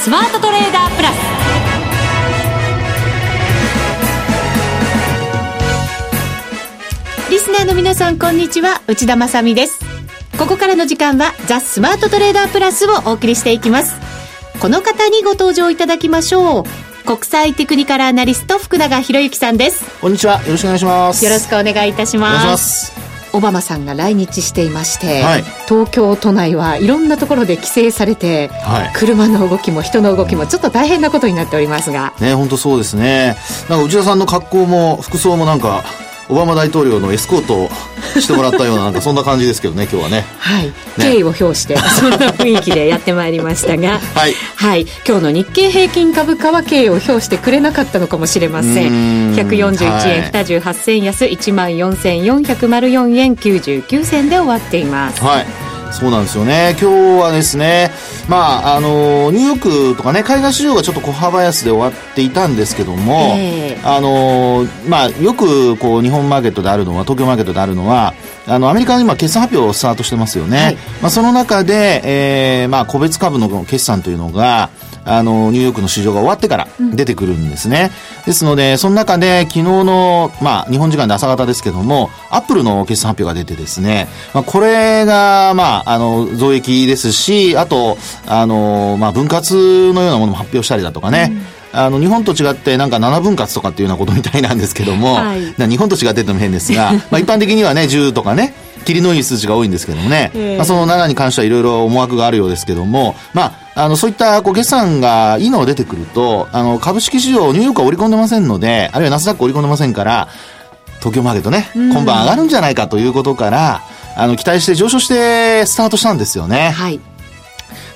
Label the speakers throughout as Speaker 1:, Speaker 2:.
Speaker 1: スマートトレーダープラス。リスナーの皆さんこんにちは。内田まさです。ここからの時間はザ・スマートトレーダープラスをお送りしていきます。この方にご登場いただきましょう。国際テクニカルアナリスト福永博之さんです。
Speaker 2: こんにちは。よろしくお願いします。
Speaker 1: よろしくお願いいたしますオバマさんが来日していまして、
Speaker 2: はい。
Speaker 1: 東京都内はいろんなところで規制されて、
Speaker 2: はい。
Speaker 1: 車の動きも人の動きもちょっと大変なことになっておりますが。
Speaker 2: ね本当そうですね。なんか内田さんの格好も服装もなんかオバマ大統領のエスコートをしてもらったようななんかそんな感じですけどね今日はね。
Speaker 1: はい、敬意を表して そんな雰囲気でやってまいりましたが。
Speaker 2: はい。
Speaker 1: はい、今日の日経平均株価は敬意を表してくれなかったのかもしれません。
Speaker 2: ん。
Speaker 1: 141円
Speaker 2: はい。
Speaker 1: 28銭安1万4404円99銭で終わっています。
Speaker 2: はいそうなんですよね。今日はですねまああのニューヨークとかね海外市場がちょっと小幅安で終わっていたんですけども、
Speaker 1: ええ。
Speaker 2: あのまあよくこう日本マーケットであるのは東京マーケットであるのはあのアメリカは今決算発表をスタートしてますよね、
Speaker 1: はい。
Speaker 2: まあ、その中で、えーまあ、個別株の決算というのがあのニューヨークの市場が終わってから出てくるんですね、ですのでその中で昨日の、まあ、日本時間で朝方ですけどもアップルの決算発表が出てですね、まあ、これが、まあ、あの増益ですしあとあの、まあ、分割のようなものも発表したりだとかね、あの日本と違ってなんか7分割とかっていうようなことみたいなんですけども、
Speaker 1: はい。
Speaker 2: な日本と違ってってのも変ですが、まあ一般的にはね、10とかね、霧のいい数値が多いんですけどもね、
Speaker 1: ええ。
Speaker 2: まあ、その7に関してはいろいろ思惑があるようですけども、まあ、あの、そういったこう決算がいいのが出てくると、あの、株式市場、ニューヨークは織り込んでませんので、あるいはナスダック織り込んでませんから、東京マーケットね、今晩上がるんじゃないかということから、あの、期待して上昇してスタートしたんですよね。
Speaker 1: はい。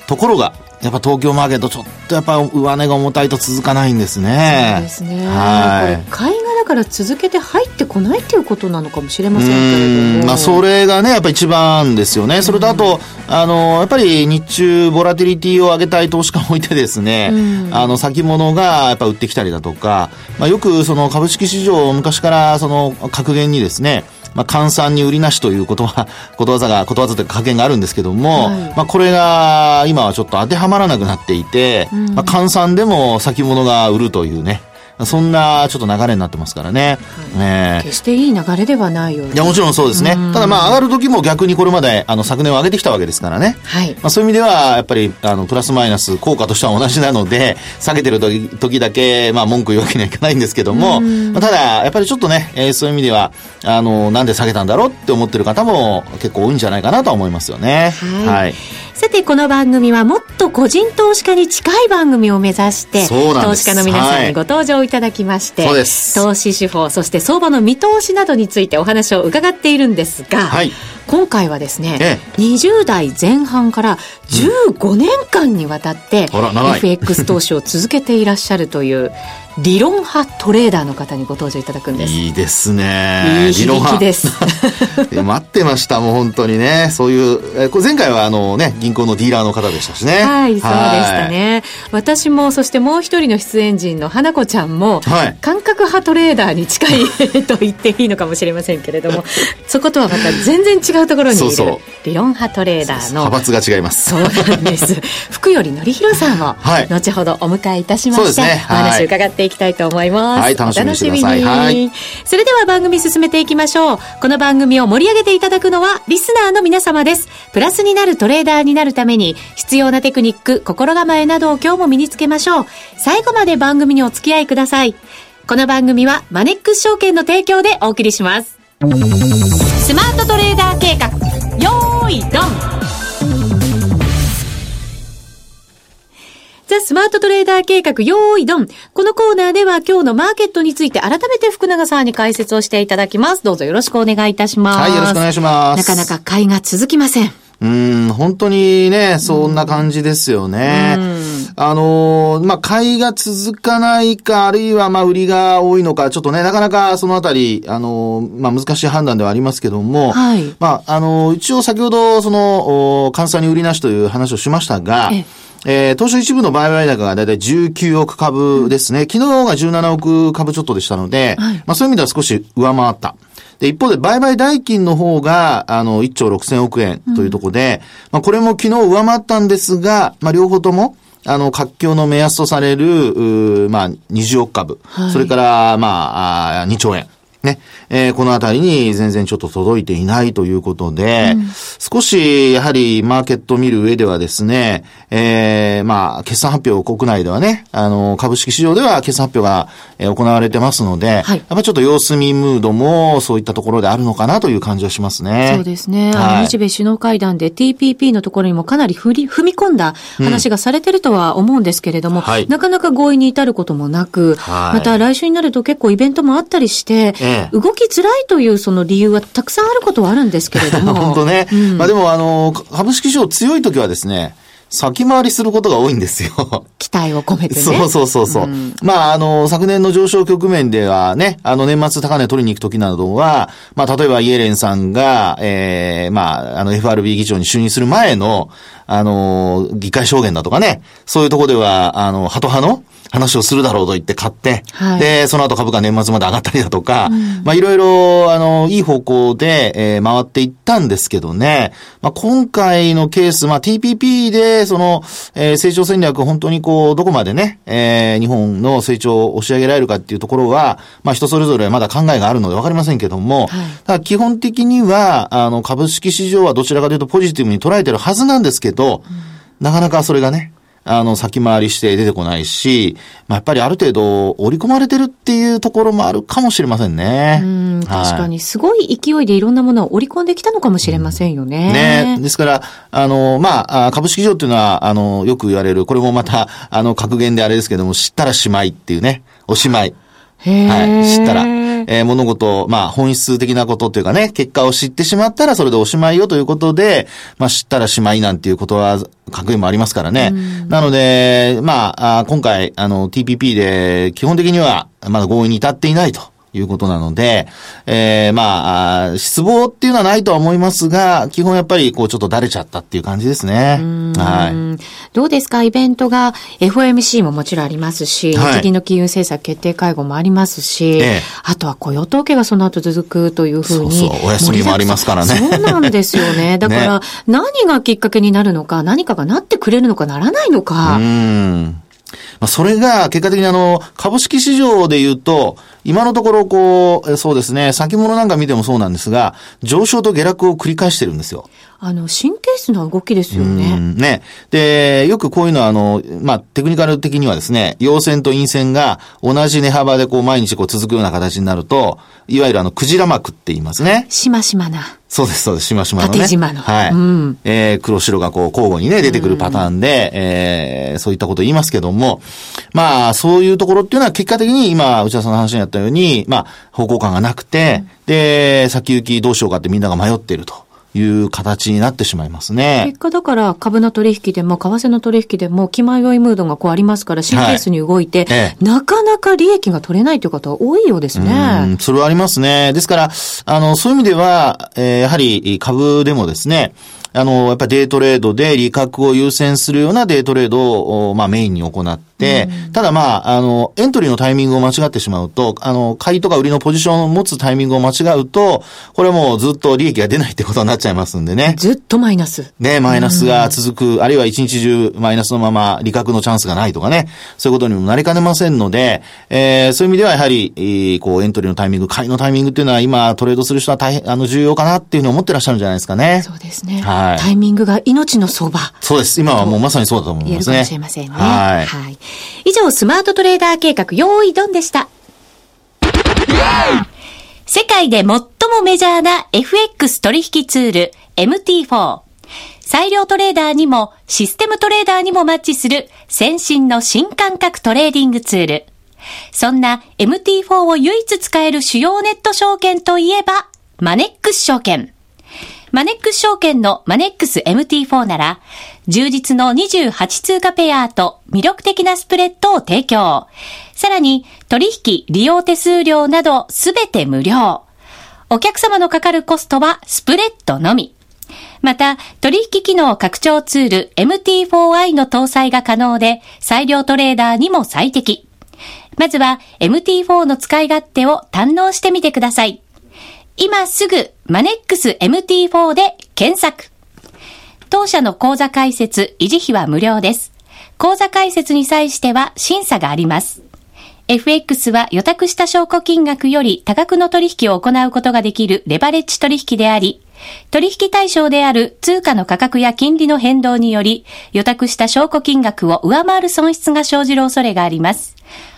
Speaker 2: ところが、やっぱ東京マーケットちょっとやっぱ上値が重たいと続かないんですね。
Speaker 1: そうですね、
Speaker 2: はい。
Speaker 1: これ買いがだから続けて入ってこないっていうことなのかもしれませんけれども
Speaker 2: うんまあ、それがね、やっぱり一番ですよね。それとあと、あの、やっぱり日中、ボラティリティを上げたい投資家もいてですね、
Speaker 1: うん
Speaker 2: あの、先物がやっぱ売ってきたりだとか、まあ、よくその株式市場、昔からその格言にですね、まあ、換算に売りなしということは、ことわざが、ことわざというか格言があるんですけども、
Speaker 1: はい。
Speaker 2: まあ、これが今はちょっと当てはまらなくなっていて、まあ、換算でも先物が売るというね、そんなちょっと流れになってますからね。ねえ。
Speaker 1: 決していい流れではないよう
Speaker 2: いや、もちろんそうですね。ただまあ、上がる時も逆にこれまで、あの、昨年を上げてきたわけですからね。
Speaker 1: はい。
Speaker 2: まあ、そういう意味では、やっぱり、あの、プラスマイナス効果としては同じなので、下げてる時時だけ、まあ、文句言うわけにはいかないんですけども、まあ、ただ、やっぱりちょっとね、えーそういう意味では、あの、なんで下げたんだろう？って思ってる方も結構多いんじゃないかなとは思いますよね。
Speaker 1: はい。さて、この番組はもっと個人投資家に近い番組を目指して、投資家の皆さんにご登場いただきまして、投資手法、そして相場の見通しなどについてお話を伺っているんですが、
Speaker 2: はい
Speaker 1: 今回はですね、
Speaker 2: え
Speaker 1: 20代前半から15年間にわたって、FX 投資を続けていらっしゃるという、理論派トレーダーの方にご登場いただくんです。
Speaker 2: いいですね。
Speaker 1: いい響きです。
Speaker 2: 待ってました、もう本当にね。そういう、えーこれ前回はあのね、銀行のディーラーの方でしたしね。
Speaker 1: はい、そうでした
Speaker 2: はい。
Speaker 1: ね。私も、そしてもう一人の出演陣の花子ちゃんも、
Speaker 2: はい
Speaker 1: 感覚派トレーダーに近い と言っていいのかもしれませんけれども、そことはまた全然違うところにいる、
Speaker 2: そうそう
Speaker 1: 理論派トレーダーの、
Speaker 2: 派閥が違います。
Speaker 1: そうなんです。福頼則弘さんを、
Speaker 2: はい
Speaker 1: 後ほどお迎えいたしまして、
Speaker 2: そうですね
Speaker 1: お話
Speaker 2: はい
Speaker 1: 伺っていきたいと思います。
Speaker 2: はい楽しみにしてくださいはい
Speaker 1: それでは番組進めていきましょう。この番組を盛り上げていただくのは、リスナーの皆様です。プラスになるトレーダーになるために、必要なテクニック、心構えなどを今日も身につけましょう。最後まで番組にお付き合いください。この番組は、マネックス証券の提供でお送りします。スマートトレーダー計画、よーい、ドンザ・スマートトレーダー計画、よーいどん。このコーナーでは今日のマーケットについて改めて福永さんに解説をしていただきます。どうぞよろしくお願いいたします。
Speaker 2: はいよろしくお願いします
Speaker 1: なかなか買いが続きません。
Speaker 2: うん、本当にね、そんな感じですよね。あのーまあ、買いが続かないか、あるいは、まあ、売りが多いのか、ちょっとね、なかなかそのあたり、あのーまあ、難しい判断ではありますけども、
Speaker 1: はい
Speaker 2: まあ、あのー一応先ほど、その、お監査に売りなしという話をしましたが、
Speaker 1: ええ
Speaker 2: えー、東証一部の売買高がだいたい19億株ですね。昨日が17億株ちょっとでしたので、
Speaker 1: はい
Speaker 2: まあそういう意味では少し上回った。で、一方で売買代金の方が、あの、1兆6000億円というところで、まあこれも昨日上回ったんですが、まあ両方とも、あの、活況の目安とされる、まあ、20億株、はい、それから、まあ、あ2兆円。ね、えー、このあたりに全然ちょっと届いていないということで、うん、少しやはりマーケットを見る上ではですね、えー、まあ、決算発表国内ではね、あの、株式市場では決算発表が、えー、行われてますので、はい、やっぱりちょっと様子見ムードもそういったところであるのかなという感じはしますね。
Speaker 1: そうですね。はい、日米首脳会談で TPP のところにもかなり踏み込んだ話がされてるとは思うんですけれども、うんはい、なかなか合意に至ることもなく、また来週になると結構イベントもあったりして、え動きづらいというその理由はたくさんあることはあるんですけれども。
Speaker 2: 本当ね。うん、まあでもあの、株式市場強い時はですね、先回りすることが多いんですよ。
Speaker 1: 期待を込めてね。
Speaker 2: そうそうそうそう。うん、まあ、あの、昨年の上昇局面ではね、あの、年末高値取りに行く時などは、まあ、例えばイエレンさんが、ええー、まあ、あの、FRB 議長に就任する前の、あの、議会証言だとかね、そういうところでは、あの、ハト派の、話をするだろうと言って買って、はい、で、その後株価年末まで上がったりだとか、うん、まあいろいろ、あの、いい方向で、えー、回っていったんですけどね、まあ今回のケース、まあ TPP で、その、えー、成長戦略本当にこう、どこまでね、えー、日本の成長を押し上げられるかっていうところは、まあ人それぞれまだ考えがあるのでわかりませんけども、はい、ただ基本的には、あの、株式市場はどちらかというとポジティブに捉えてるはずなんですけど、うん、なかなかそれがね、あの、先回りして出てこないし、まあ、やっぱりある程度織り込まれてるっていうところもあるかもしれませんね。
Speaker 1: うん、確かに、すごい勢いでいろんなものを織り込んできたのかもしれませんよね。
Speaker 2: うん、ね。ですから、あの、まあ、株式市場っていうのは、あの、よく言われる、これもまた、あの、格言であれですけども、知ったらしまいっていうね、おしまい。はい、知ったら。えー、物事、まあ、本質的なことというかね、結果を知ってしまったらそれでおしまいよということで、まあ、知ったらしまいなんていうことは、格言もありますからね。なので、まあ、今回、あの、TPP で、基本的には、まだ合意に至っていないと。いうことなので、えー、まあ、失望っていうのはないとは思いますが、基本やっぱりこうちょっとだれちゃったっていう感じですね。はい。
Speaker 1: どうですか？イベントが FOMC ももちろんありますし、はい、日銀の金融政策決定会合もありますし、ええ、あとは雇用統計がその後続くというふうに。そう
Speaker 2: そう、お休みもありますからね。
Speaker 1: そうなんですよね。だから、ね、何がきっかけになるのか、何かがなってくれるのかならないのか。うん。
Speaker 2: まあ、それが結果的にあの、株式市場で言うと、今のところこう、そうですね、先物なんか見てもそうなんですが、上昇と下落を繰り返してるんですよ。
Speaker 1: あの、神経質な動きですよね。
Speaker 2: ね。で、よくこういうのは、あの、まあ、テクニカル的にはですね、陽線と陰線が同じ値幅でこう毎日こう続くような形になると、いわゆるあの、クジラ膜って言いますね。
Speaker 1: しましまな。
Speaker 2: そうです、そうです。しましま
Speaker 1: のね。縦縞の。
Speaker 2: はい。うん、えー、黒白がこう交互にね、出てくるパターンで、うん、えー、そういったことを言いますけども、まあ、そういうところっていうのは結果的に今、内田さんの話にあったように、まあ、方向感がなくて、うん、で、先行きどうしようかってみんなが迷っていると。いう形になってしまいますね。
Speaker 1: 結果だから株の取引でも為替の取引でも気迷いムードがこうありますから神経質に動いて、はいええ、なかなか利益が取れないという方は多いようですね。
Speaker 2: それはありますね。ですから、あの、そういう意味では、えー、やはり株でもですね、あの、やっぱりデートレードで利確を優先するようなデートレードを、まあメインに行って、うん、ただまあ、あの、エントリーのタイミングを間違ってしまうと、あの、買いとか売りのポジションを持つタイミングを間違うと、これもうずっと利益が出ないってことになっちゃいますんでね。
Speaker 1: ずっとマイナス。
Speaker 2: ね、マイナスが続く、あるいは一日中マイナスのまま利確のチャンスがないとかね、そういうことにもなりかねませんので、えー、そういう意味ではやはり、えー、こう、エントリーのタイミング、買いのタイミングっていうのは今トレードする人は大変、あの、重要かなっていうふうに思ってらっしゃるんじゃないですかね。
Speaker 1: そうですね。はい。タイミングが命のそば。
Speaker 2: そうです。今はもうまさにそうだと思いますね。言えるか
Speaker 1: もしれませんね。はい。はい。以上、スマートトレーダー計画、用意ドンでした。世界で最もメジャーな FX 取引ツール MT4。裁量トレーダーにもシステムトレーダーにもマッチする先進の新感覚トレーディングツール。そんな MT4 を唯一使える主要ネット証券といえば、マネックス証券。マネックス証券のマネックス MT4 なら、充実の28通貨ペアと魅力的なスプレッドを提供。さらに、取引、利用手数料などすべて無料。お客様のかかるコストはスプレッドのみ。また、取引機能拡張ツール MT4i の搭載が可能で、裁量トレーダーにも最適。まずは MT4 の使い勝手を堪能してみてください。今すぐマネックス MT4 で検索。当社の口座開設、維持費は無料です。口座開設に際しては審査があります。FX は予託した証拠金額より多額の取引を行うことができるレバレッジ取引であり、取引対象である通貨の価格や金利の変動により、予託した証拠金額を上回る損失が生じる恐れがあります。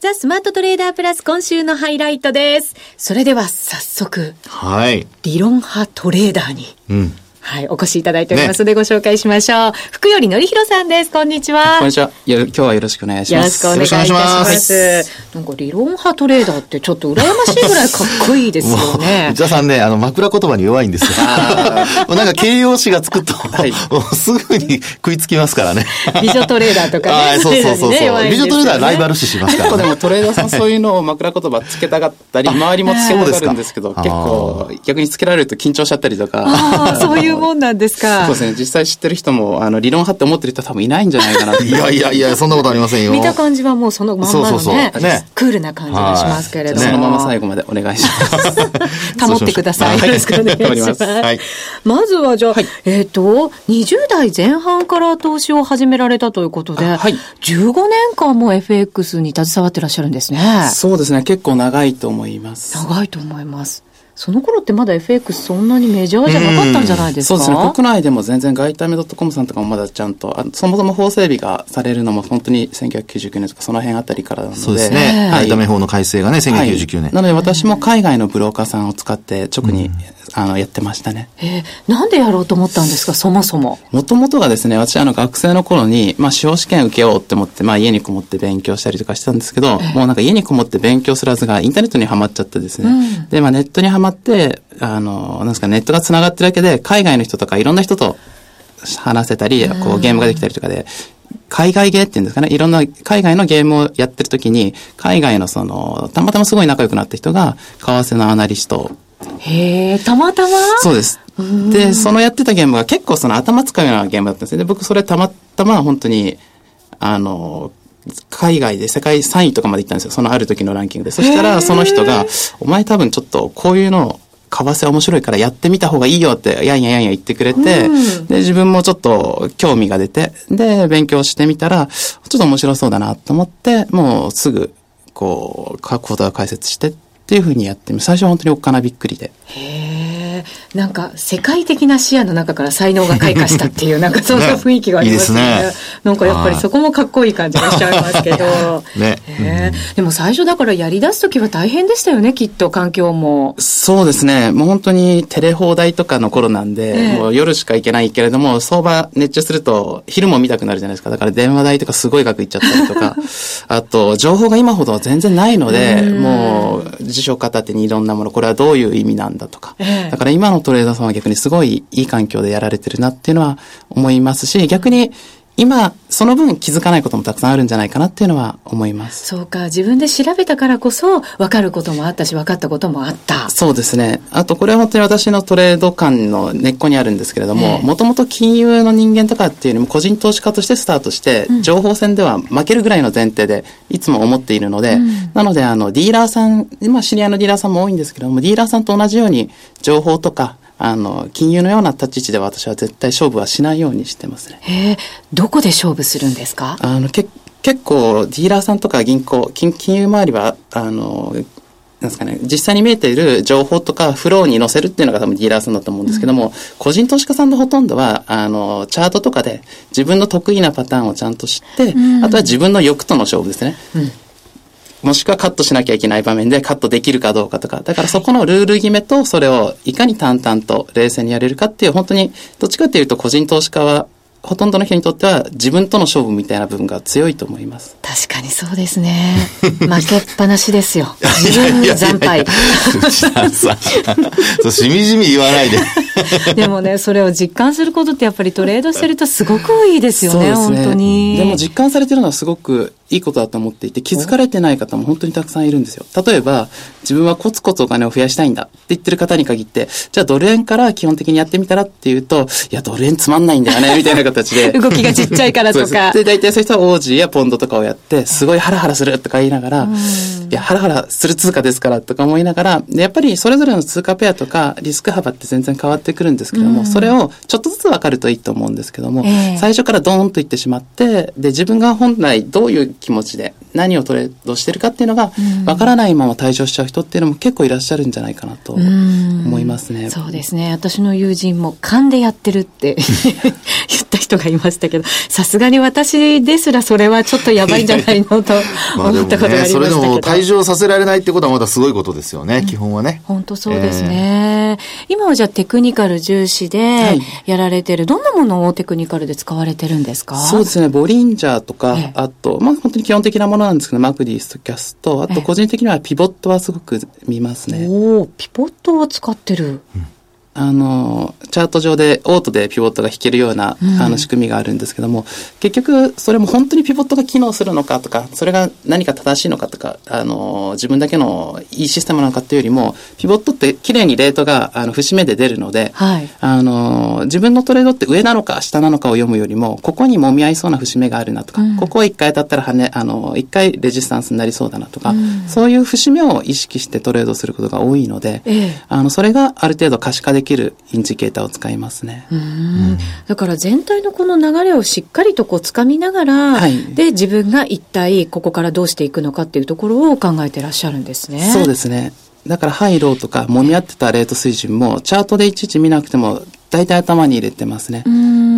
Speaker 1: ザ・スマートトレーダープラス今週のハイライトです。それでは早速。
Speaker 2: はい。
Speaker 1: 理論派トレーダーに。
Speaker 2: うん。
Speaker 1: はい、お越しいただいておりますので、ご紹介しましょう。福よりのりひろさんです。こんにちは。
Speaker 3: こんにちは。今日はよろしくお願いします。
Speaker 1: よろしくお願いいたします。なんか理論派トレーダーってちょっと羨ましいぐらいかっこいいですよね。
Speaker 2: 内田さんね、あの、枕言葉に弱いんですよ。なんか形容詞がつくと、はい、すぐに食いつきますからね。
Speaker 1: 美女トレーダーとかね。
Speaker 2: そうそうそうそう、ね、美女トレーダーライバル視しますから、
Speaker 3: ね。結構でもトレーダーさんそういうのを枕言葉つけたかったり、周りもつけたがるんですけど、結構逆につけられると緊張しちゃったりとか。
Speaker 1: ああ、そういうもんなんですか。
Speaker 3: そうですね。実際知ってる人も、あの、理論派って思ってる人は多分いないんじゃないかな
Speaker 2: いやいやいや、そんなことありませんよ。
Speaker 1: 見た感じはもうそのまんまのね、そうそうそうねクールな感じがしますけれども。
Speaker 3: そのまま最後までお願いします。
Speaker 1: 保ってください。よろしくお願いします。はい、まずはじゃあ、はい、えっ、ー、と、20代前半から投資を始められたということで、はい、15年間も FX に携わってらっしゃるんですね。
Speaker 3: そうですね。結構長いと思います。
Speaker 1: 長いと思います。その頃ってまだ FX そんなにメジャーじゃなかったんじゃないですか、
Speaker 3: そうですね。国内でも全然外為ドットコムさんとかもまだちゃんと、あそもそも法整備がされるのも本当に1999年とかその辺あたりからなので。
Speaker 2: そうですね。外為法の改正がね、1999年、はい、
Speaker 3: なので私も海外のブローカーさんを使って直に、うん、あのやってましたね。
Speaker 1: えー、なんでやろうと思ったんですか、そもそも。
Speaker 3: もともとがですね、私あの学生の頃に、まあ司法試験受けようって思って、まあ家にこもって勉強したりとかしてたんですけど、えー、もうなんか家にこもって勉強するはずがインターネットにはまっちゃってですね。うん、で、まあネットにはまって、あの、なんですか、ネットが繋がってるだけで、海外の人とかいろんな人と話せたり、こうゲームができたりとかで、海外ゲーっていうんですかね、いろんな海外のゲームをやってるときに、海外のその、たまたますごい仲良くなった人が、為替のアナリスト
Speaker 1: へえ、たまたま？
Speaker 3: そうです。で、そのやってたゲームが結構その頭使うようなゲームだったんですね。で、僕それたまたま本当に、あの、海外で世界3位とかまで行ったんですよ。そのある時のランキングで。そしたら、その人が、お前多分ちょっとこういうの、為替面白いからやってみた方がいいよって、やんややんや言ってくれて、で、自分もちょっと興味が出て、で、勉強してみたら、ちょっと面白そうだなと思って、もうすぐ、こう、各ことを解説してっていうふうにやってみ、最初は本当におっかなびっくりで。
Speaker 1: へーなんか世界的な視野の中から才能が開花したっていう、なんかそんな雰囲気がありますね。ねねなんかやっぱりそこもかっこいい感じがしちゃいますけど。ね、えー、でも最初だからやり出す時は大変でしたよね、きっと環境も。
Speaker 3: そうですね。もう本当にテレ放題とかの頃なんで、えー、もう夜しか行けないけれども、相場熱中すると昼も見たくなるじゃないですか。だから電話代とかすごい額いっちゃったりとか、あと情報が今ほど全然ないので、もう辞書片手にいろんなもの、これはどういう意味なんだとか。えー、だから今のトレーダーさんは逆にすごいいい環境でやられてるなっていうのは思いますし、逆に今、その分気づかないこともたくさんあるんじゃないかなっていうのは思います。
Speaker 1: そうか。自分で調べたからこそ分かることもあったし、分かったこともあった。
Speaker 3: そうですね。あと、これは本当に私のトレード感の根っこにあるんですけれども、もともと金融の人間とかっていうよりも個人投資家としてスタートして、うん、情報戦では負けるぐらいの前提でいつも思っているので、うん、なので、あの、ディーラーさん、まあ、知り合いのディーラーさんも多いんですけども、ディーラーさんと同じように情報とか、あの、金融のような立ち位置で私は絶対勝負はしないようにしてますね。
Speaker 1: へえ、どこで勝負するんですか？
Speaker 3: あの、け結構、ディーラーさんとか銀行、金金融周りは、あの、なんですかね、実際に見えている情報とかフローに載せるっていうのが多分ディーラーさんだと思うんですけども、うん、個人投資家さんのほとんどは、あの、チャートとかで自分の得意なパターンをちゃんと知って、うん、あとは自分の欲との勝負ですね。うんもしくはカットしなきゃいけない場面でカットできるかどうかとか、だからそこのルール決めとそれをいかに淡々と冷静にやれるかっていう、本当にどっちかっていうと個人投資家はほとんどの人にとっては自分との勝負みたいな部分が強いと思います。
Speaker 1: 確かにそうですね。負けっぱなしですよ。自分惨敗。
Speaker 2: そう、しみじみ言わないで。
Speaker 1: でもね、それを実感することってやっぱりトレードしてるとすごくいいですよね、本当に。
Speaker 3: でも実感されてるのはすごくいいことだと思っていて、気づかれてない方も本当にたくさんいるんですよ。例えば、自分はコツコツお金を増やしたいんだって言ってる方に限って、じゃあドル円から基本的にやってみたらっていうと、いや、ドル円つまんないんだよね、みたいな形で。
Speaker 1: 動きがちっちゃいからとか。
Speaker 3: で、大体そういう人はオージーやポンドとかをやって、すごいハラハラするとか言いながら、いや、ハラハラする通貨ですからとか思いながら、やっぱりそれぞれの通貨ペアとかリスク幅って全然変わってくるんですけども、それをちょっとずつ分かるといいと思うんですけども、えー、最初からドーンといってしまって、で、自分が本来どういう気持ちで何をトレードしてるかっていうのが分からないまま退場しちゃう人っていうのも結構いらっしゃるんじゃないかなと思いますね。
Speaker 1: うそうですね。私の友人も勘でやってるって 言った人がいましたけど、さすがに私ですらそれはちょっとやばいんじゃないのと 思ったことがありましたけど。ね、それでも
Speaker 2: 退場させられないってことはまだすごいことですよね、うん、基本はね。
Speaker 1: 本当そうですね。えー、今はじゃあテクニカル重視でやられてる、はい、どんなものをテクニカルで使われてるんですか？
Speaker 3: そうですね、ボリンジャーとか、あと、まあ本当に基本的なものなんですけど、 MACD、ストキャス、あと個人的にはピボットはすごく見ますね。
Speaker 1: おおピボットを使ってる。うん
Speaker 3: あの、チャート上でオートでピボットが引けるような、うん、あの仕組みがあるんですけども、結局それも本当にピボットが機能するのかとか、それが何か正しいのかとか、あの、自分だけのいいシステムなのかっていうよりも、ピボットって綺麗にレートがあの節目で出るので、はい、あの、自分のトレードって上なのか下なのかを読むよりも、ここに揉み合いそうな節目があるなとか、うん、ここは一回当たったら跳ね、あの、一回レジスタンスになりそうだなとか、うん、そういう節目を意識してトレードすることが多いので、ええ、あの、それがある程度可視化できるインジケーターを使いますね。う
Speaker 1: んだから全体のこの流れをしっかりとこう掴みながら、はい、で自分が一体ここからどうしていくのかっていうところを考えてらっしゃるんですね。
Speaker 3: そうですね。だからハイローとか揉み合ってたレート水準もチャートでいちいち見なくても大体頭に入れてますね。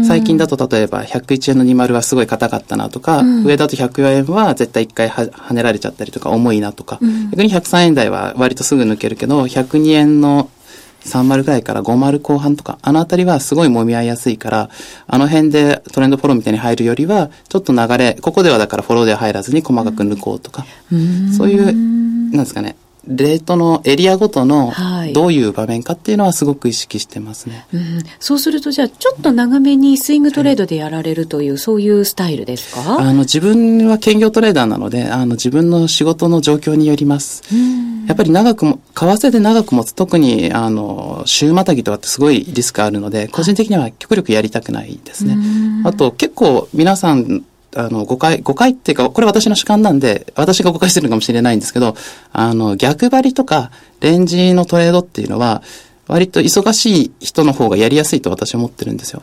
Speaker 3: 最近だと例えば101円の20はすごい硬かったなとか、うん、上だと104円は絶対1回は跳ねられちゃったりとか重いなとか、うん、逆に103円台は割とすぐ抜けるけど、102円の30ぐらいから50後半とか、あのあたりはすごい揉み合いやすいから、あの辺でトレンドフォローみたいに入るよりは、ちょっと流れ、ここではだからフォローでは入らずに細かく抜こうとか、うそういう、なんですかね、レートのエリアごとのどういう場面かっていうのはすごく意識してますね、
Speaker 1: はいうん、そうするとじゃあちょっと長めにスイングトレードでやられるという、はい、そういうスタイルですか？
Speaker 3: あの自分は兼業トレーダーなのであの自分の仕事の状況によります、やっぱり長くも為替で長く持つ特にあの週またぎとかってすごいリスクあるので個人的には極力やりたくないですね、あと結構皆さんあの、誤解、誤解っていうか、これ私の主観なんで、私が誤解してるのかもしれないんですけど、あの、逆張りとか、レンジのトレードっていうのは、割と忙しい人の方がやりやすいと私は思ってるんですよ。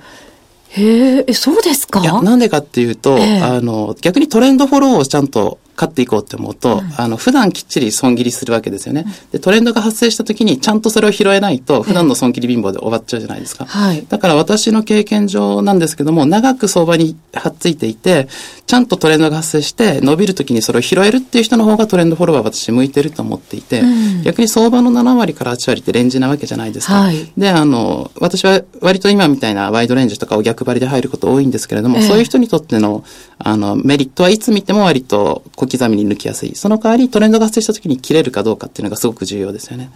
Speaker 1: へえ、そうですか？
Speaker 3: いや、なんでかっていうと、えー、あの、逆にトレンドフォローをちゃんと勝っていこうって思うと、うん、あの、普段きっちり損切りするわけですよね。で、トレンドが発生した時にちゃんとそれを拾えないと、普段の損切り貧乏で終わっちゃうじゃないですか。はい。だから私の経験上なんですけども、長く相場にはっついていて、ちゃんとトレンドが発生して、伸びる時にそれを拾えるっていう人の方がトレンドフォローは私向いてると思っていて、うん、逆に相場の7割から8割ってレンジなわけじゃないですか。はい。で、あの、私は割と今みたいなワイドレンジとかを逆張りで入ること多いんですけれども、えー、そういう人にとっての、あの、メリットはいつ見ても割と小刻みに抜きやすい。その代わりトレンドが発生した時に切れるかどうかっていうのがすごく重要ですよね。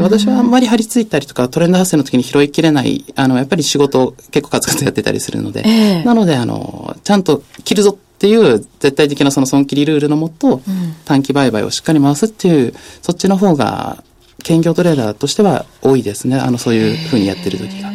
Speaker 3: 私はあんまり張り付いたりとかトレンド発生の時に拾いきれない、あの、やっぱり仕事を結構カツカツやってたりするので、えー、なので、あの、ちゃんと切るぞっていう絶対的なその損切りルールのもと、うん、短期売買をしっかり回すっていう、そっちの方が兼業トレーダーとしては多いですね。あの、そういうふうにやってる時が。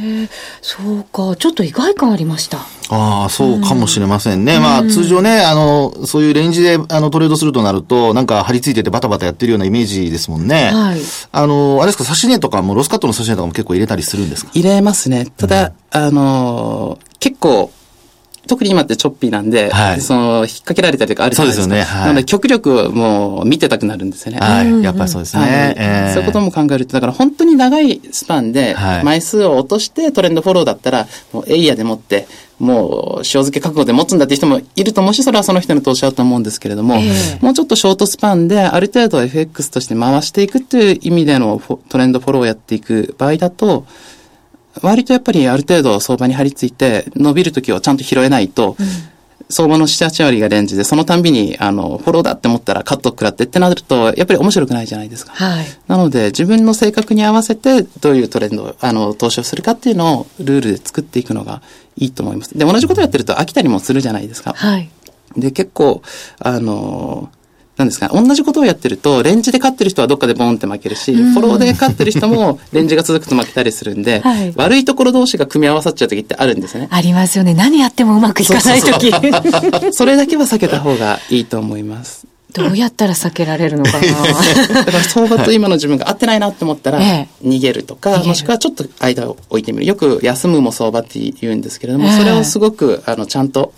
Speaker 1: そうか。ちょっと意外感ありました。
Speaker 2: ああ、そうかもしれませんね。うん、まあ、通常ね、あの、そういうレンジで、あの、トレードするとなると、なんか張り付いててバタバタやってるようなイメージですもんね。はい。あの、あれですか、指値とかも、ロスカットの指値とかも結構入れたりするんですか？
Speaker 3: 入れますね。ただ、うん、あの、結構、特に今ってチョッピーなんで、はい、その、引っ掛けられたりとかあるじゃないですか。そうですよね。はい、なので、極力もう見てたくなるんですよね。
Speaker 2: はい。やっぱりそうですね。はい
Speaker 3: えー、そういうことも考えると、だから本当に長いスパンで、枚数を落としてトレンドフォローだったら、もうエイヤでもって、もう塩漬け覚悟で持つんだっていう人もいると思うし、それはその人の投資だと思うんですけれども、えー、もうちょっとショートスパンである程度 FX として回していくっていう意味でのトレンドフォローをやっていく場合だと、割とやっぱりある程度相場に張り付いて、伸びるときをちゃんと拾えないと、相場の7、8割がレンジで、そのたんびに、あの、フォローだって思ったらカット食らってってなると、やっぱり面白くないじゃないですか。
Speaker 1: はい。
Speaker 3: なので、自分の性格に合わせて、どういうトレンド、あの、投資をするかっていうのを、ルールで作っていくのがいいと思います。で、同じことやってると飽きたりもするじゃないですか。
Speaker 1: はい。
Speaker 3: で、結構、あのなんですか、同じことをやってると、レンジで勝ってる人はどっかでボンって負けるし、フォローで勝ってる人も、レンジが続くと負けたりするんで、
Speaker 1: はい
Speaker 3: 悪いところ同士が組み合わさっちゃう時ってあるんですね。
Speaker 1: ありますよね。何やってもうまくいかないとき。
Speaker 3: それだけは避けた方がいいと思います。
Speaker 1: どうやったら避けられるのかな
Speaker 3: だから相場と今の自分が合ってないなって思ったら、
Speaker 1: ええ
Speaker 3: 逃げるとか、もしくはちょっと間を置いてみる。よく休むも相場って言うんですけれども、
Speaker 1: ええ
Speaker 3: それをすごく、あの、ちゃんと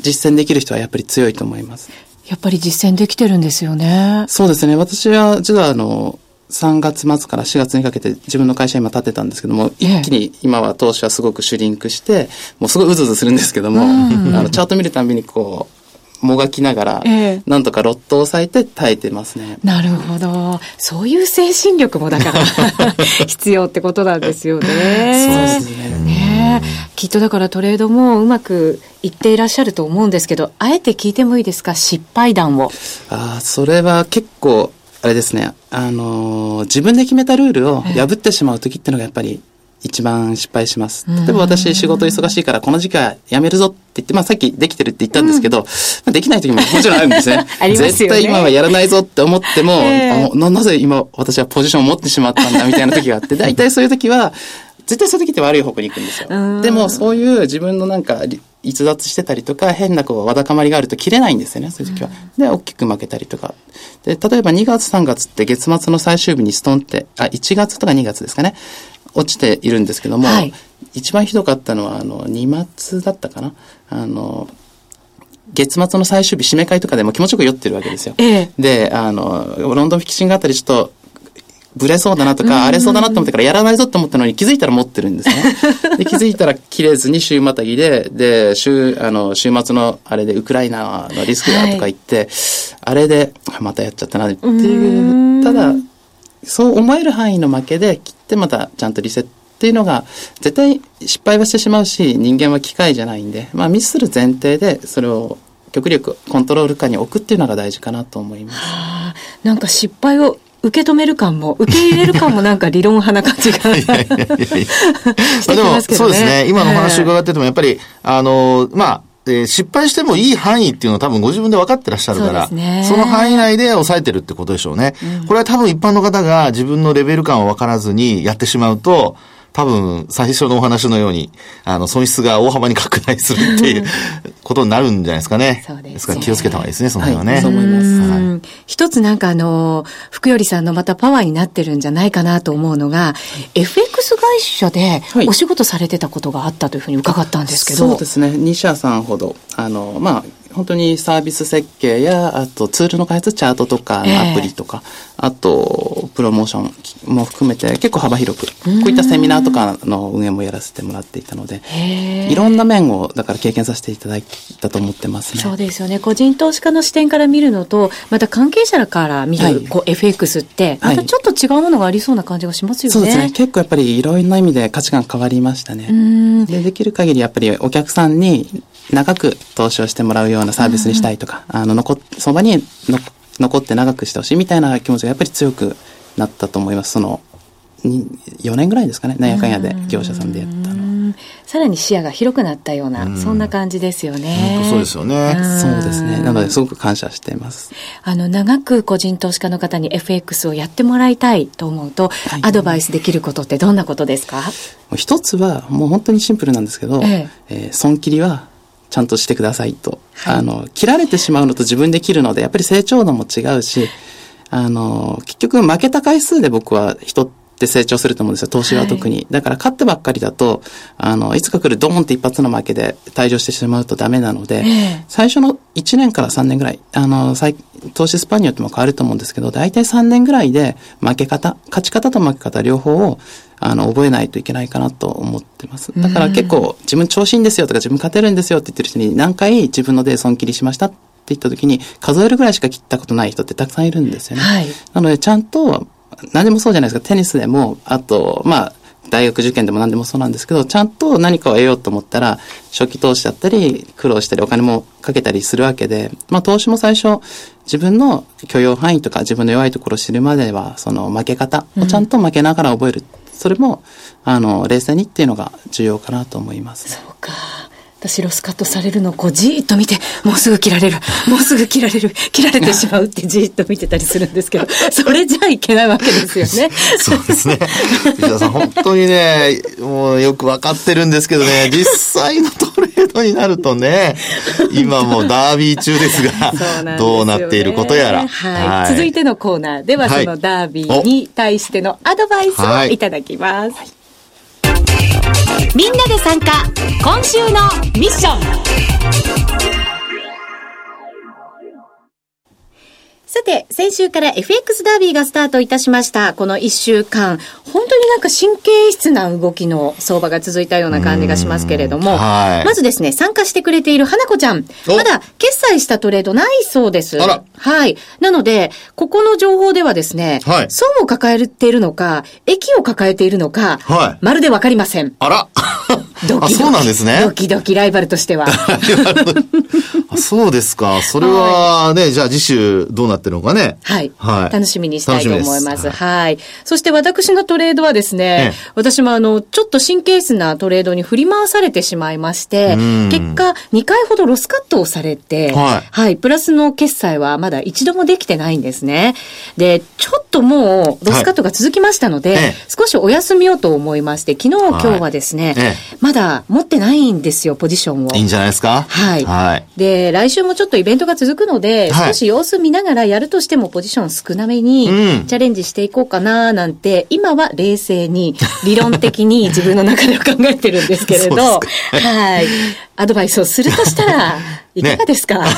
Speaker 3: 実践できる人はやっぱり強いと思います。
Speaker 1: やっぱり実践できてるんですよね。
Speaker 3: そうですね。私は、実はあの、3月末から4月にかけて自分の会社今建てたんですけども、
Speaker 1: ええ
Speaker 3: 一気に今は投資はすごくシュリンクして、もうすごいうずうずするんですけども、あの、チャート見るたびにこう、もがきながら、
Speaker 1: ええ
Speaker 3: なんとかロットを抑えて耐えてますね。
Speaker 1: なるほど。そういう精神力もだから 必要ってことなんですよね。
Speaker 3: そうですね。
Speaker 1: ねえきっとだからトレードもうまくいっていらっしゃると思うんですけど、あえて聞いてもいいですか？失敗談を。
Speaker 3: ああ、それは結構、あれですね。あのー自分で決めたルールを破ってしまう時っていうのがやっぱり一番失敗します。例えば私仕事忙しいからこの時期は辞めるぞって言って、まあさっきできてるって言ったんですけど、まあできない時ももちろんあるんですね。
Speaker 1: ありますよね
Speaker 3: 絶対今はやらないぞって思っても、
Speaker 1: ええ
Speaker 3: あななぜ今私はポジションを持ってしまったんだみたいな時があって、大体そういう時は、絶対そういう時って悪い方向に行くんですよ
Speaker 1: うん。
Speaker 3: でもそういう自分のなんかり逸脱してたりとか、変なこうわだかまりがあると切れないんですよね、そういう時は。で、大きく負けたりとか。で、例えば2月3月って月末の最終日にストンって、あ、1月とか2月ですかね、落ちているんですけども、
Speaker 1: はい
Speaker 3: 一番ひどかったのは、あの、2月だったかな？あの、月末の最終日締め会とかでも気持ちよく酔ってるわけですよ。
Speaker 1: ええ。
Speaker 3: で、あの、ロンドンフィキシンがあったりちょっと、ブレそうだなとか、荒れそうだなと思ってからやらないぞって思ったのに気づいたら持ってるんですね。で、気づいたら切れずに週またぎで、で、週、あの、週末のあれでウクライナのリスクだとか言って、あれで、あまたやっちゃったなっていう、ただ、そう思える範囲の負けで切ってまたちゃんとリセットっていうのが、絶対失敗はしてしまうし、人間は機械じゃないんで、まあミスする前提で、それを極力コントロール下に置くっていうのが大事かなと思います。
Speaker 1: あーなんか失敗を受け止める感も、受け入れる感もなんか理論派な感じがしてき
Speaker 2: でも
Speaker 1: ますけどね。
Speaker 2: そうですね。今のお話伺ってても、やっぱり、あの、まあ、えー失敗してもいい範囲っていうのは多分ご自分で分かってらっしゃるから、
Speaker 1: そね
Speaker 2: その範囲内で抑えてるってことでしょうね。これは多分一般の方が自分のレベル感を分からずにやってしまうと、多分最初のお話のように、あの、損失が大幅に拡大するっていうことになるんじゃないですかね。
Speaker 1: そうですね
Speaker 2: から気をつけた方がいいですね、その辺はね。
Speaker 3: はいそう思います
Speaker 1: うん一つなんかあの、福頼さんのまたパワーになってるんじゃないかなと思うのが、FX 会社で
Speaker 3: はい
Speaker 1: お仕事されてたことがあったというふうに伺ったんですけど。
Speaker 3: そうですね。2社さんほど、あの、まあ、本当にサービス設計や、あとツールの開発、チャートとか、
Speaker 1: ええ
Speaker 3: アプリとか、あと、プロモーションも含めて結構幅広く、こういったセミナーとかの運営もやらせてもらっていたので、いろんな面を、だから経験させていただいたと思ってますね。
Speaker 1: そうですよね。個人投資家の視点から見るのと、また関係者から見る、
Speaker 3: はい
Speaker 1: こう FX って、ま
Speaker 3: はい
Speaker 1: たちょっと違うものがありそうな感じがしますよね。
Speaker 3: そうですね。結構やっぱりいろんな意味で価値観変わりましたね。
Speaker 1: ん
Speaker 3: で、できる限りやっぱりお客さんに長く投資をしてもらうようなサービスにしたいとか、あの、残っ、そばにの残って長くしてほしいみたいな気持ちがやっぱり強くなったと思います。その、に4年ぐらいですかね。なんやかんやで業者さんでやったの。
Speaker 1: うんさらに視野が広くなったような、そんな感じですよね。
Speaker 2: そうですよね
Speaker 1: ん
Speaker 3: そうですね。なので、すごく感謝しています。
Speaker 1: あの、長く個人投資家の方に FX をやってもらいたいと思うと、
Speaker 3: はい
Speaker 1: アドバイスできることってどんなことですか？
Speaker 3: もう一つは、もう本当にシンプルなんですけど、
Speaker 1: え
Speaker 3: えー損切りはちゃんとしてくださいと。
Speaker 1: はい
Speaker 3: あの、切られてしまうのと自分で切るので、やっぱり成長度も違うし、あの、結局負けた回数で僕は人って成長すると思うんですよ。投資は特に。だから勝ってばっかりだと、あの、いつか来るドーンって一発の負けで退場してしまうとダメなので、
Speaker 1: ええ
Speaker 3: 最初の1年から3年ぐらい、あの、最投資スパンによっても変わると思うんですけど、大体3年ぐらいで負け方、勝ち方と負け方両方を、あの、覚えないといけないかなと思ってます。だから結構、自分調子いいんですよとか、自分勝てるんですよって言ってる人に何回自分ので損切りしましたって言った時に、数えるぐらいしか切ったことない人ってたくさんいるんですよね。
Speaker 1: はい
Speaker 3: なので、ちゃんと、何でもそうじゃないですか。テニスでも、あと、まあ、大学受験でも何でもそうなんですけど、ちゃんと何かを得ようと思ったら、初期投資だったり、苦労したり、お金もかけたりするわけで、まあ投資も最初、自分の許容範囲とか自分の弱いところを知るまでは、その負け方をちゃんと負けながら覚える。うん、それも、あの、冷静にっていうのが重要かなと思います、
Speaker 1: ね、そうか。私ロスカットされるのをこうじーっと見て、もうすぐ切られる、もうすぐ切られる、切られてしまうってじーっと見てたりするんですけど、それじゃいけないわけですよね。
Speaker 2: そうですね。石田さん、本当にね、もうよくわかってるんですけどね、実際のトレードになるとね、今もうダービー中ですが、すね、どうなっていることやら。
Speaker 1: はい。はい、続いてのコーナーでは、そのダービーに対してのアドバイスをいただきます。はいみんなで参加。今週のミッション。さて、先週から FX ダービーがスタートいたしました。この1週間、本当になんか神経質な動きの相場が続いたような感じがしますけれども、まずですね、参加してくれている花子ちゃん、まだ決済したトレードないそうです。はい。なので、ここの情報ではですね、はい、損を抱えているのか、益を抱えているのか、はい、まるでわかりません。
Speaker 2: あら
Speaker 1: ドキドキ。そうなんですね。ドキドキライバルとしては。
Speaker 2: そうですか。それはね、じゃあ次週どうなってるのかね。
Speaker 1: はい。はい。楽しみにしたいと思います。はい。そして私のトレードはですね、私もあの、ちょっと神経質なトレードに振り回されてしまいまして、結果2回ほどロスカットをされて、はい、はい。プラスの決済はまだ一度もできてないんですね。で、ちょっともうロスカットが続きましたので、はい、少しお休みをと思いまして、昨日、今日はですね、まだ持ってないんですよ、ポジションを。
Speaker 2: いいんじゃないですか？
Speaker 1: はい。はい。で、来週もちょっとイベントが続くので、少し様子見ながらやるとしてもポジション少なめにチャレンジしていこうかななんて、今は冷静に、理論的に自分の中では考えてるんですけれど、はい。アドバイスをするとしたら、いかがですか、ね、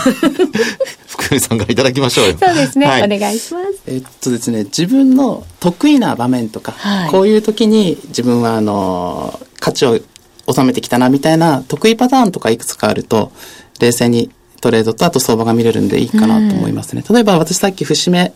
Speaker 2: 福井さんからいただきましょう
Speaker 1: そうですね、はい、お願いします。
Speaker 3: えっとですね、自分の得意な場面とか、はい、こういう時に自分はあの、価値を収めてきたなみたいな得意パターンとかいくつかあると、冷静にトレードとあと相場が見れるんでいいかなと思いますね。例えば私さっき節目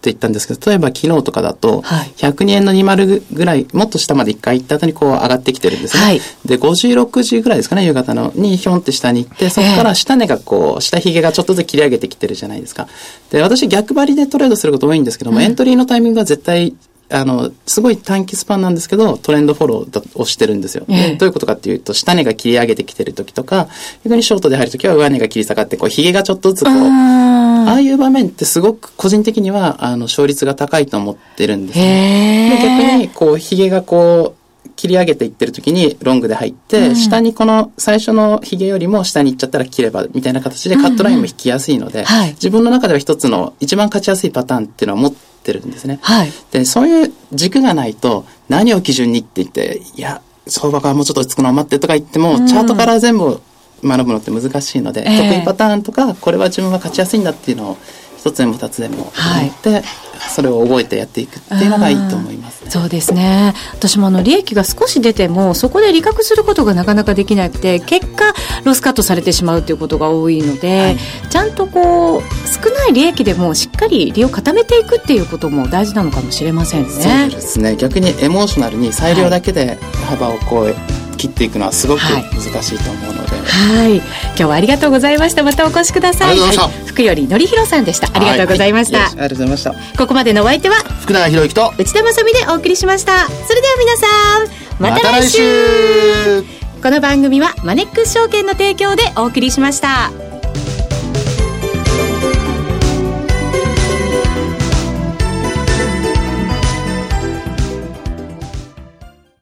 Speaker 3: って言ったんですけど、例えば昨日とかだと、102円の20ぐらい、もっと下まで1回行った後にこう上がってきてるんですね。はい、で、56時ぐらいですかね、夕方の、にひょんって下に行って、そこから下値がこう、下髭がちょっとずつ切り上げてきてるじゃないですか。で、私逆張りでトレードすること多いんですけども、うん、エントリーのタイミングは絶対あの、すごい短期スパンなんですけど、トレンドフォローをしてるんですよ。えどういうことかっていうと、下値が切り上げてきてる時とか、逆にショートで入る時は上値が切り下がって、こう、髭がちょっとずつこう、ああいう場面ってすごく個人的には、あの、勝率が高いと思ってるんですね。で逆に、こう、髭がこう、切り上げていってる時にロングで入って、うん、下にこの最初のヒゲよりも下に行っちゃったら切ればみたいな形でカットラインも引きやすいので、うん。うんはい、自分の中では一つの一番勝ちやすいパターンっていうのは持ってるんですね。はい、で、そういう軸がないと何を基準にって言って、いや、相場がもうちょっと落ち着くのを待ってとか言っても、チャートから全部学ぶのって難しいので、えー、得意パターンとか、これは自分は勝ちやすいんだっていうのを一つでも二つでも。思って、はい、それを覚えてやっていくっていうのがいいと思います、ね、
Speaker 1: そうですね。私もあの利益が少し出てもそこで利確することがなかなかできなくて結果ロスカットされてしまうということが多いので、はい、ちゃんとこう少ない利益でもしっかり利を固めていくっていうことも大事なのかもしれませんね。
Speaker 3: そうですね。逆にエモーショナルに裁量だけで幅をこう、切っていくのはすごく難しいと思うので、
Speaker 1: はい、今日はありがとうございました。またお越しください。福頼則弘さんでした。ありがとうございました、はい、
Speaker 3: ありがとうございました
Speaker 1: ここまでのお相手は？
Speaker 2: 福永博之と
Speaker 1: 内田まさでお送りしました。それでは皆さんまた来週,、この番組はマネックス証券の提供でお送りしました。